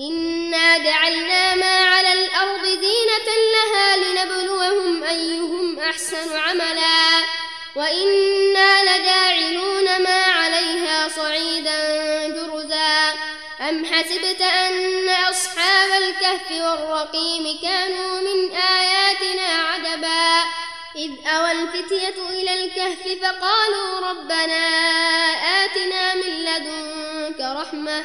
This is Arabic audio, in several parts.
إنا جعلنا ما على الأرض زينة لها لنبلوهم أيهم أحسن عملا وإنا لجاعلون ما عليها صعيدا جرزا أم حسبت أن أصحاب الكهف والرقيم كانوا من آياتنا عجبا إذ أوى الفتية إلى الكهف فقالوا ربنا آتنا من لدنك رحمة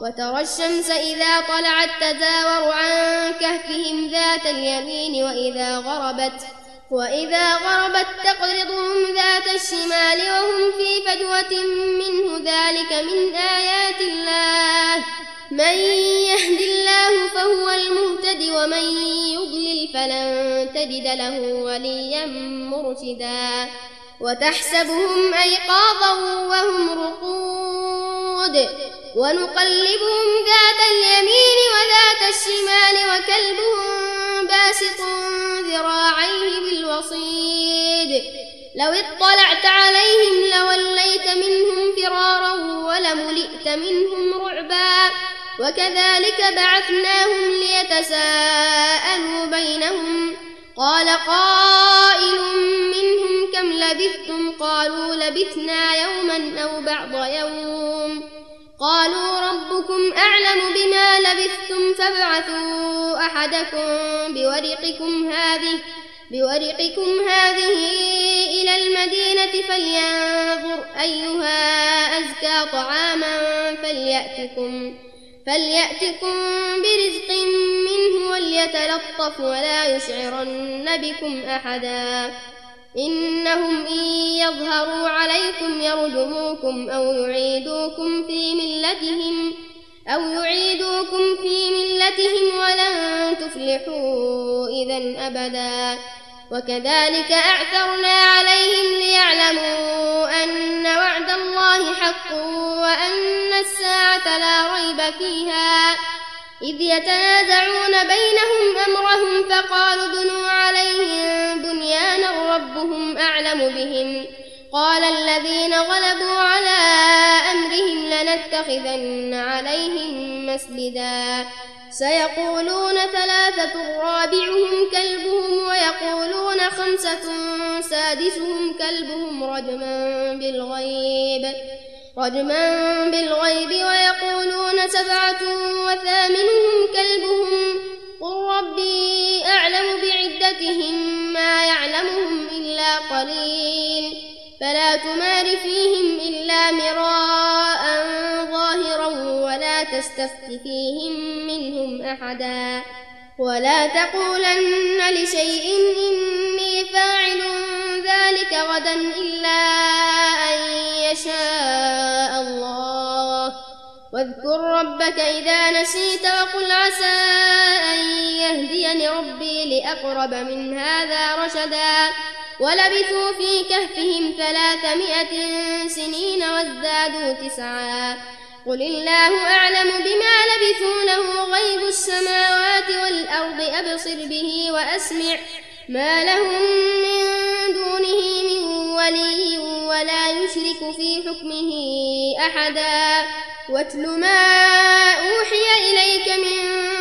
وترى الشمس إذا طلعت تزاور عن كهفهم ذات اليمين وإذا غربت وإذا غربت تقرضهم ذات الشمال وهم في فجوة منه ذلك من آيات الله. من يهد الله فهو المهتد ومن يضلل فلن تجد له وليا مرشدا. وتحسبهم أيقاظا وهم رقود. ونقلبهم ذات اليمين وذات الشمال وكلبهم باسط ذراعيه بالوصيد. لو اطلعت عليهم لوليت منهم فرارا ولملئت منهم رعبا. وكذلك بعثناهم ليتساءلوا بينهم. قال قائل منهم كم لبثتم؟ قالوا لبثنا يوما أو بعض يوم. قالوا ربكم أعلم بما لبثتم فابعثوا أحدكم بورقكم هذه بورقكم هذه إلى المدينة فلينظر أيها أزكى طعاما فليأتكم فليأتكم برزق منه وليتلطف ولا يشعرن بكم أحدا. إنهم إن يظهروا عليكم يرجموكم أو يعيدوكم في ملتهم أو يعيدوكم في ملتهم ولن تفلحوا إذا أبدا. وكذلك أعثرنا عليهم ليعلموا أن وعد الله حق وأن الساعة لا ريب فيها. إذ يتنازعون بينهم أمرهم فقالوا ابنوا عليهم بنيانا ربهم أعلم بهم. قال الذين غلبوا على أمرهم لنتخذن عليهم مسجدا. سيقولون ثلاثة رابعهم كلبهم ويقولون خمسة سادسهم كلبهم رجما بالغيب. رجما بالغيب ويقولون سبعة وثامنهم كلبهم. قل ربي أعلم بعدتهم ما يعلمهم إلا قليل. فلا تمار فيهم إلا مراء ظاهرا ولا تستفت فيهم منهم أحدا. ولا تقولن لشيء إني فاعل ذلك غدا إلا أن يشاء الله. واذكر ربك إذا نسيت وقل عسى أن يهديني ربي لأقرب من هذا رشدا. ولبثوا في كهفهم ثلاثمائة سنين وازدادوا تسعا. قل الله أعلم بما لبثوا له غيب السماوات والأرض أبصر به وأسمع. ما لهم من دونه من ولي ولا يشرك في حكمه أحدا. واتل ما أوحي إليك من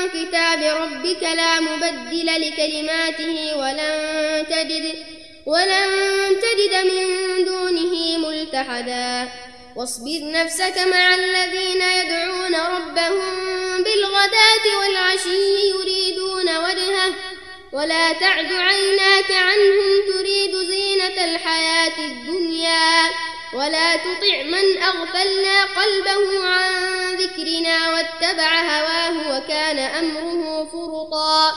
كتاب ربك لا مبدل لكلماته ولن تجد ولن تجد من دونه ملتحدا. واصبر نفسك مع الذين يدعون ربهم بالغداة والعشي يريدون وجهه ولا تعد عيناك عنهم تريد زينة الحياة الدنيا ولا تطع من أغفلنا قلبه عن ذكرنا واتبع هواه وكان أمره فرطا.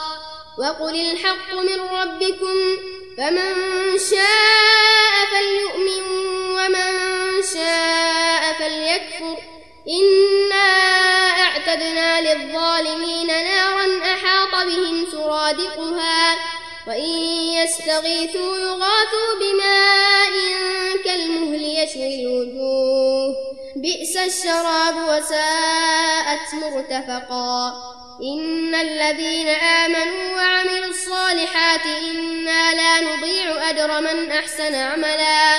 وقل الحق من ربكم فمن شاء فليؤمن ومن فليكفر. إنا أعتدنا للظالمين نارا أحاط بهم سرادقها. وإن يستغيثوا يغاثوا بماء كالمهل يشوي الوجوه. بئس الشراب وساءت مرتفقا. إن الذين آمنوا وعملوا الصالحات إنا لا نضيع أجر من أحسن عملا.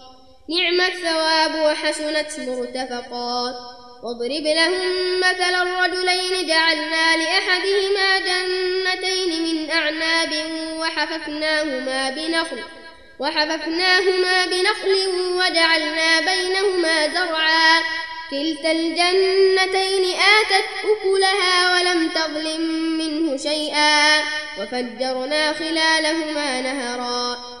نعم الثواب وحسنت مرتفقات. واضرب لهم مثل الرجلين جعلنا لأحدهما جنتين من أعناب وحففناهما بنخل وحففناهما بنخل وجعلنا بينهما زرعا. كلتا الجنتين آتت أكلها ولم تظلم منه شيئا. وفجرنا خلالهما نهرا.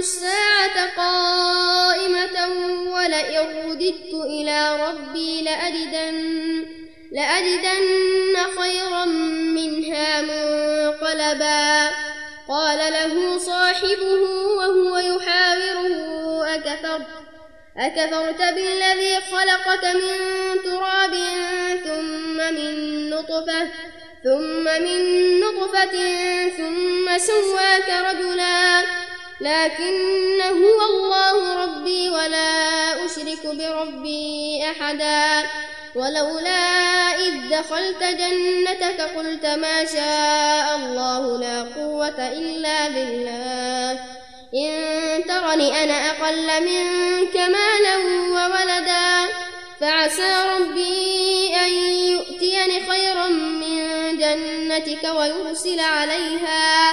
الساعة قائمة ولئن رددت إلى ربي لأجدن لأجدن خيرا منها منقلبا. قال له صاحبه وهو يحاوره أكفرت أكفرت بالذي خلقك من تراب ثم من نطفة ثم من نطفة ثم سواك رجلا. لكن هو الله ربي ولا أشرك بربي أحدا. ولولا إذ دخلت جنتك قلت ما شاء الله لا قوة إلا بالله. إن ترني أنا أقل منك مالا وولدا فعسى ربي أن يؤتيني خيرا من جنتك ويرسل عليها.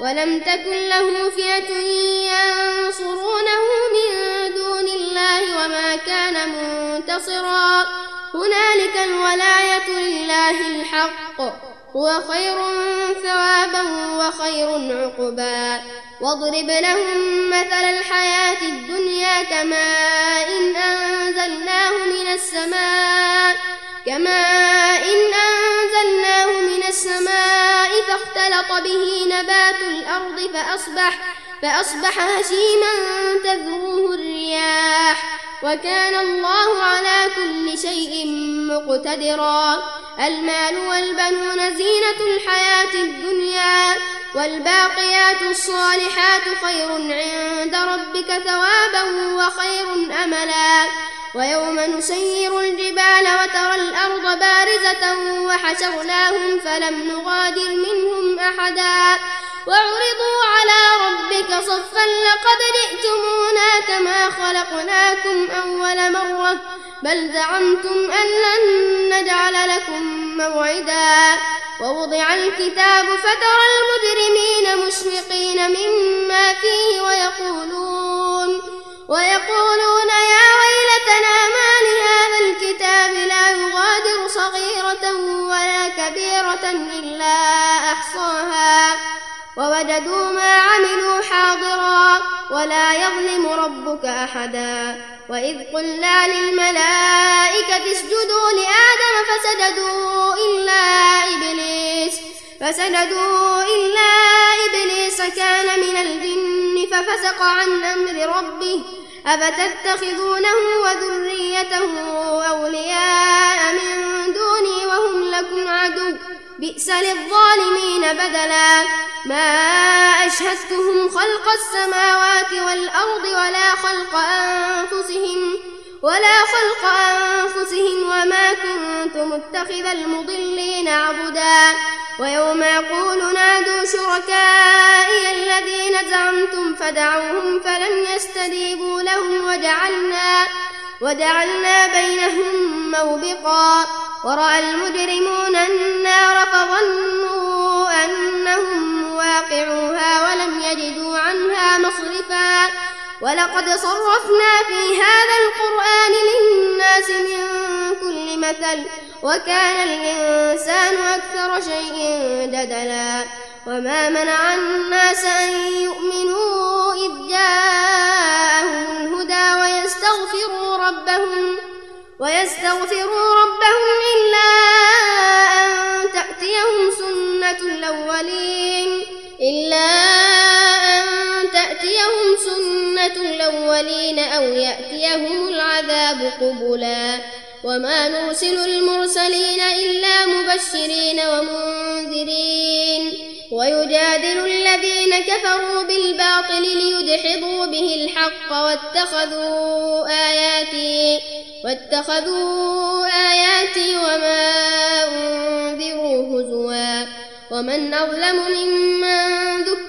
ولم تكن له فئة ينصرونه من دون الله وما كان منتصرا. هنالك الولاية لله الحق. هو خير ثوابا وخير عقبا. واضرب لهم مثل الحياة الدنيا كماء إن أنزلناه من السماء. كماء إن أنزلناه من السماء فاختلط به نبات الأرض فأصبح فأصبح هشيما تذروه الرياح وكان الله على كل شيء مقتدرا المال والبنون زينة الحياة الدنيا والباقيات الصالحات خير عند ربك ثوابا وخير أملا ويوم نسير الجبال وترى الأرض بارزة وحشرناهم فلم نغادر منهم أحدا. وعرضوا على ربك صفا لقد جئتمونا كما خلقناكم أول مرة بل زعمتم أن لن نجعل لكم موعدا. ووضع الكتاب فترى المجرمين مشفقين مما فيه ويقولون ويقولون إلا أحصاها. ووجدوا ما عملوا حاضرا ولا يظلم ربك أحدا. وإذ قلنا للملائكة اسجدوا لآدم فسجدوا إلا إبليس. فسجدوا إلا إبليس كان من الجن ففسق عن أمر ربه أفتتخذونه وذريته أولياء من دوني وهم لكم عدو بئس للظالمين بدلا ما أشهدتهم خلق السماوات والأرض ولا خلق أنفسهم ولا خلق أنفسهم وما كنت متخذ المضلين عبدا. ويوم يقول نادوا شركائي الذين زعمتم فدعوهم فلم يستجيبوا لهم وجعلنا وجعلنا بينهم موبقا. ورأى المجرمون النار فظنوا أنهم واقعوها ولم يجدوا عنها مصرفا. ولقد صرفنا في هذا القرآن للناس من كل مثل وكان الإنسان أكثر شيء جدلا. وما منع الناس أن يؤمنوا إذ جاءهم الهدى ويستغفروا ربهم ويستغفروا ربهم إلا أن تأتيهم سنة الأولين إلا أن الأولين أو يأتيهم العذاب قبلا وما نرسل المرسلين إلا مبشرين ومنذرين ويجادل الذين كفروا بالباطل ليدحضوا به الحق واتخذوا آياتي واتخذوا آياتي وما أنذروا هزوا ومن أظلم ممن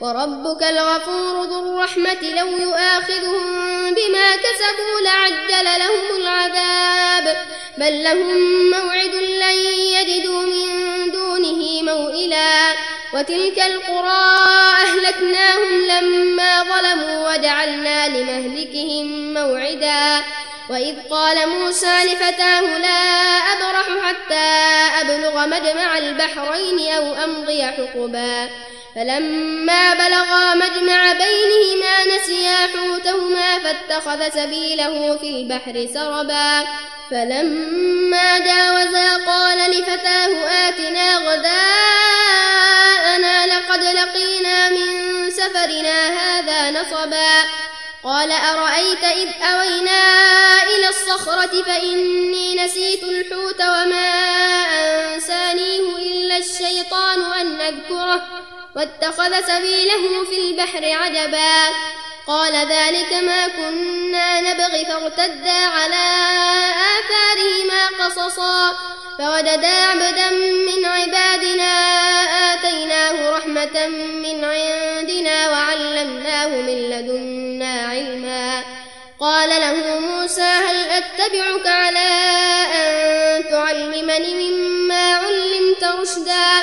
وربك الغفور ذو الرحمة لو يؤاخذهم بما كسبوا لعجل لهم العذاب. بل لهم موعد لن يجدوا من دونه موئلا. وتلك القرى أهلكناهم لما ظلموا وجعلنا لمهلكهم موعدا. وإذ قال موسى لفتاه لا أبرح حتى أبلغ مجمع البحرين أو أمضي حقبا. فلما بلغا مجمع بينهما نسيا حوتهما فاتخذ سبيله في البحر سربا. فلما جاوزا قال لفتاه آتنا غداءنا لقد لقينا من سفرنا هذا نصبا. قال أرأيت إذ أوينا إلى الصخرة فإني نسيت الحوت وما أنسانيه إلا الشيطان أن أذكره واتخذ سبيله في البحر عجبا. قال ذلك ما كنا نبغي فارتدا على آثارهما قصصا. فوجدا عبدا من عبادنا آتيناه رحمة من عندنا وعلمناه من لدنا علما. قال له موسى هل أتبعك على أن تعلمني مما علمت رشدا؟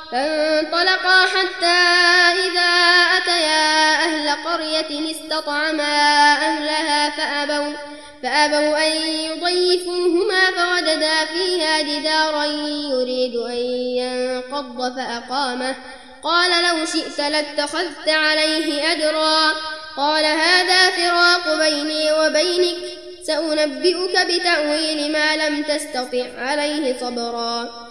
فانطلقا حتى إذا أتيا أهل قرية استطعما أهلها فأبوا فأبوا أن يضيفوهما فوجدا فيها جدارا يريد أن ينقض فأقامه. قال لو شئت لاتخذت عليه أجرا. قال هذا فراق بيني وبينك سأنبئك بتأويل ما لم تستطع عليه صبرا.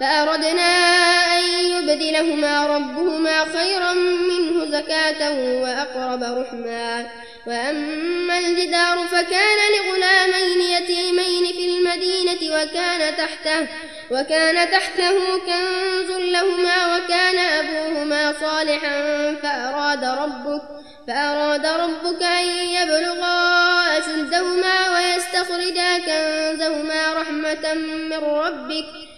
فأردنا أن يبدلهما ربهما خيرا منه زكاة وأقرب رحما. وأما الجدار فكان لغلامين يتيمين في المدينة وكان تحته وكان تحته كنز لهما وكان أبوهما صالحا فأراد ربك فأراد ربك أن يبلغا أشدهما ويستخرجا كنزهما رحمة من ربك.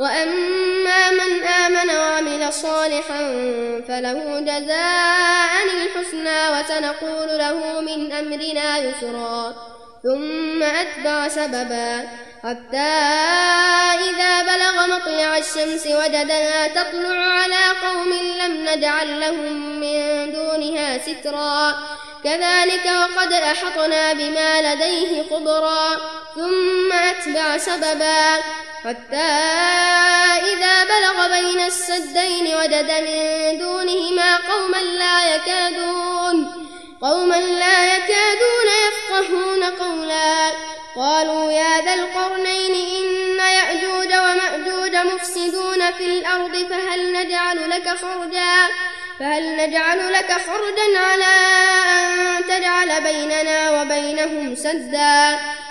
وأما من آمن وعمل صالحا فله جزاء الحسنى وسنقول له من أمرنا يسرا ثم أتبع سببا حتى إذا بلغ مطلع الشمس وجدها تطلع على قوم لم نجعل لهم من دونها سترا. كذلك وقد أحطنا بما لديه خبرا ثم أتبع سببا. حتى إذا بلغ بين السدين وجد من دونهما قوما لا يكادون قوما لا يكادون يفقهون قولا. قالوا يا ذا القرنين إن يأجوج ومأجوج مفسدون في الأرض فهل نجعل لك خرجا؟ فهل نجعل لك خرجا على أن تجعل بيننا وبينهم سدا؟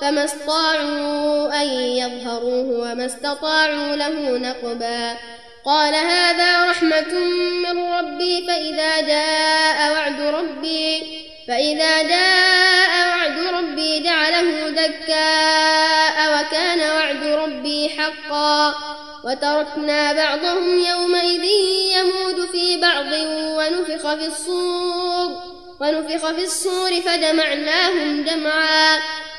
فما استطاعوا أن يظهروه وما استطاعوا له نقبا. قال هذا رحمة من ربي فإذا جاء وعد ربي فإذا جاء وعد ربي جعله دكاء وكان وعد ربي حقا. وتركنا بعضهم يومئذ يموج في بعض ونفخ في الصور ونفخ في الصور فجمعناهم جمعا.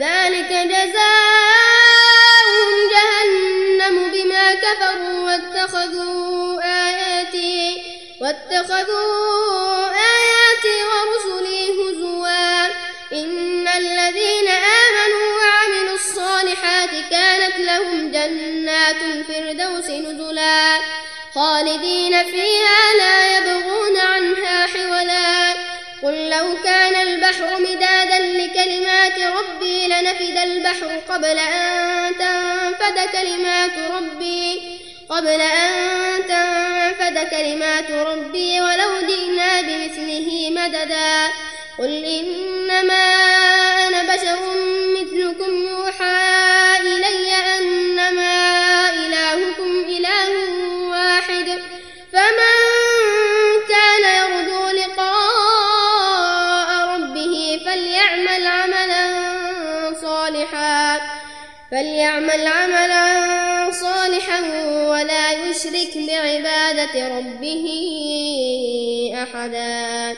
ذلك جزاؤهم جهنم بما كفروا واتخذوا آياتي واتخذوا آياتي ورسلي هزوا. إن الذين آمنوا وعملوا الصالحات كانت لهم جنات الفردوس نزلا. خالدين فيها لا يبغون عنها حولا. قل لو كان البحر البحر قبل أن تنفد كلمات ربي قبل أن تنفد كلمات ربي ولو جئنا بمثله مددا. قل إنما فليعمل عملا صالحا ولا يشرك بعبادة ربه أحدا.